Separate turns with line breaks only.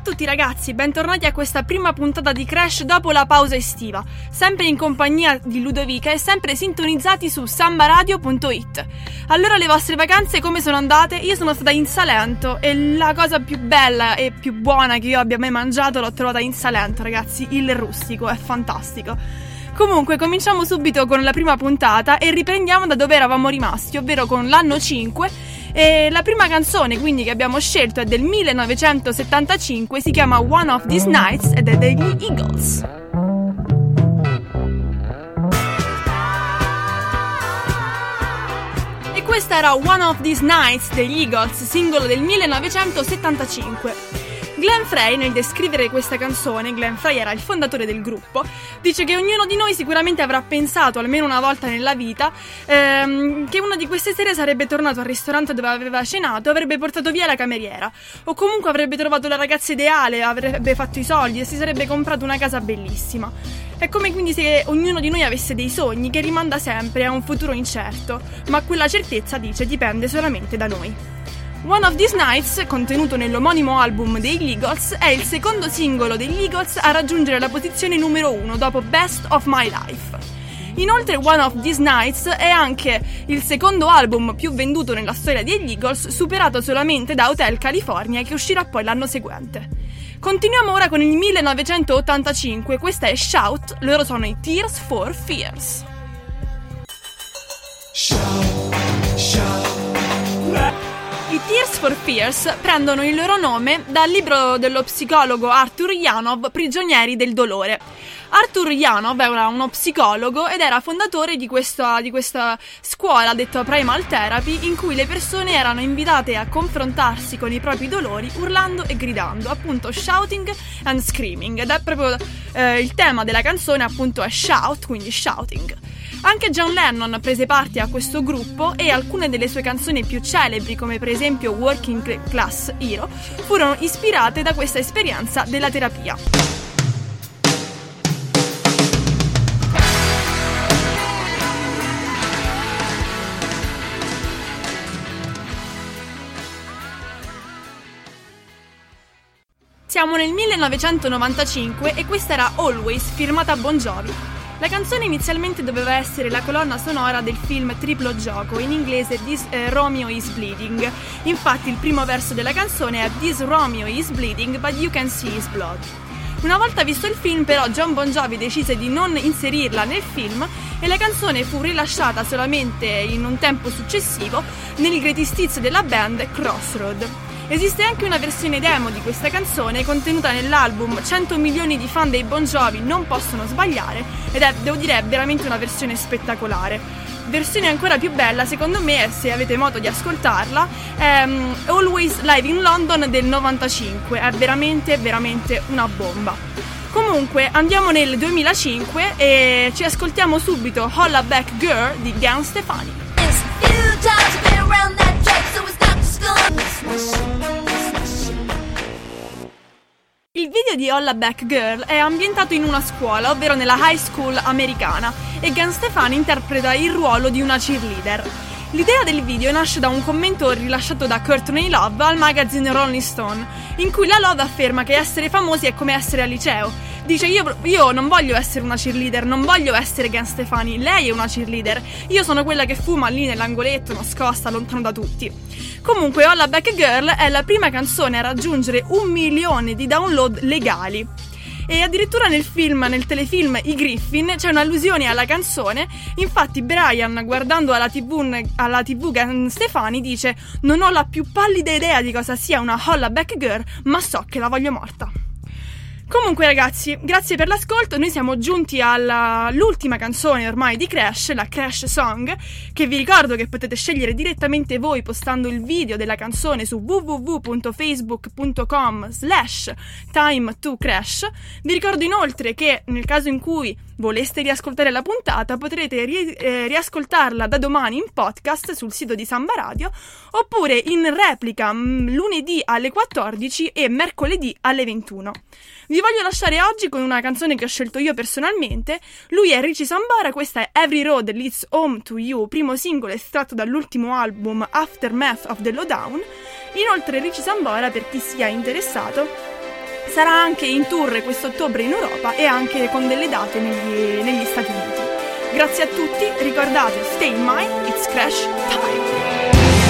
tutti ragazzi, bentornati a questa prima puntata di Crash dopo la pausa estiva, sempre in compagnia di Ludovica e sempre sintonizzati su sambaradio.it. Allora le vostre vacanze come sono andate? Io sono stata in Salento e la cosa più bella e più buona che io abbia mai mangiato l'ho trovata in Salento ragazzi, il rustico, è fantastico. Comunque, cominciamo subito con la prima puntata e riprendiamo da dove eravamo rimasti, ovvero con l'anno 5 e la prima canzone quindi che abbiamo scelto è del 1975, si chiama One of These Nights ed è degli Eagles. Questa era One of These Nights degli Eagles, singolo del 1975. Glenn Frey, nel descrivere questa canzone, Glenn Frey era il fondatore del gruppo, dice che ognuno di noi sicuramente avrà pensato almeno una volta nella vita ehm, che una di queste sere sarebbe tornato al ristorante dove aveva cenato e avrebbe portato via la cameriera, o comunque avrebbe trovato la ragazza ideale, avrebbe fatto i soldi e si sarebbe comprato una casa bellissima. È come quindi se ognuno di noi avesse dei sogni che rimanda sempre a un futuro incerto, ma quella certezza, dice, dipende solamente da noi. One of These Nights, contenuto nell'omonimo album degli Eagles, è il secondo singolo degli Eagles a raggiungere la posizione numero uno dopo Best of My Life. Inoltre One of These Nights è anche il secondo album più venduto nella storia degli Eagles, superato solamente da Hotel California che uscirà poi l'anno seguente. Continuiamo ora con il 1985, questa è Shout, loro sono i Tears for Fears. Shout, shout. I Tears for Fears prendono il loro nome dal libro dello psicologo Arthur Janov, Prigionieri del dolore. Arthur Janov era uno psicologo ed era fondatore di questa, di questa scuola detta Primal Therapy in cui le persone erano invitate a confrontarsi con i propri dolori urlando e gridando, appunto shouting and screaming. Ed è proprio eh, il tema della canzone appunto è shout, quindi shouting. Anche John Lennon prese parte a questo gruppo e alcune delle sue canzoni più celebri, come per esempio Working Class Hero, furono ispirate da questa esperienza della terapia. Siamo nel 1995 e questa era Always firmata Bon Jovi. La canzone inizialmente doveva essere la colonna sonora del film Triplo Gioco, in inglese This eh, Romeo is Bleeding. Infatti il primo verso della canzone è This Romeo is bleeding, but you can see his blood. Una volta visto il film, però, John Bon Jovi decise di non inserirla nel film e la canzone fu rilasciata solamente in un tempo successivo nel greatest hits della band Crossroad. Esiste anche una versione demo di questa canzone contenuta nell'album 100 milioni di fan dei Bon Jovi non possono sbagliare ed è, devo dire, veramente una versione spettacolare. Versione ancora più bella, secondo me, se avete modo di ascoltarla, è um, Always Live in London del 95, è veramente, veramente una bomba. Comunque andiamo nel 2005 e ci ascoltiamo subito Holla Back Girl di Gwen Stefani. Il video di Holla Back Girl è ambientato in una scuola, ovvero nella high school americana, e Gwen Stefani interpreta il ruolo di una cheerleader. L'idea del video nasce da un commento rilasciato da Courtney Love al magazine Rolling Stone, in cui la Love afferma che essere famosi è come essere al liceo. Dice io, io non voglio essere una cheerleader, non voglio essere Gwen Stefani, lei è una cheerleader, io sono quella che fuma lì nell'angoletto, nascosta, lontano da tutti. Comunque Olla Back Girl è la prima canzone a raggiungere un milione di download legali. E addirittura nel film, nel telefilm I Griffin, c'è un'allusione alla canzone. Infatti, Brian, guardando alla TV, alla TV Stefani, dice: Non ho la più pallida idea di cosa sia una Holla Back Girl, ma so che la voglio morta. Comunque ragazzi, grazie per l'ascolto, noi siamo giunti all'ultima canzone ormai di Crash, la Crash Song, che vi ricordo che potete scegliere direttamente voi postando il video della canzone su www.facebook.com slash time to crash. Vi ricordo inoltre che nel caso in cui voleste riascoltare la puntata potrete ri- eh, riascoltarla da domani in podcast sul sito di Samba Radio oppure in replica mh, lunedì alle 14 e mercoledì alle 21. Vi voglio lasciare oggi con una canzone che ho scelto io personalmente. Lui è Richie Sambara, questa è Every Road Leads Home to You, primo singolo estratto dall'ultimo album Aftermath of the Lowdown. Inoltre Richie Sambora, per chi sia interessato, Sarà anche in tour quest'ottobre in Europa e anche con delle date negli, negli Stati Uniti. Grazie a tutti, ricordate, stay in mind, it's crash time!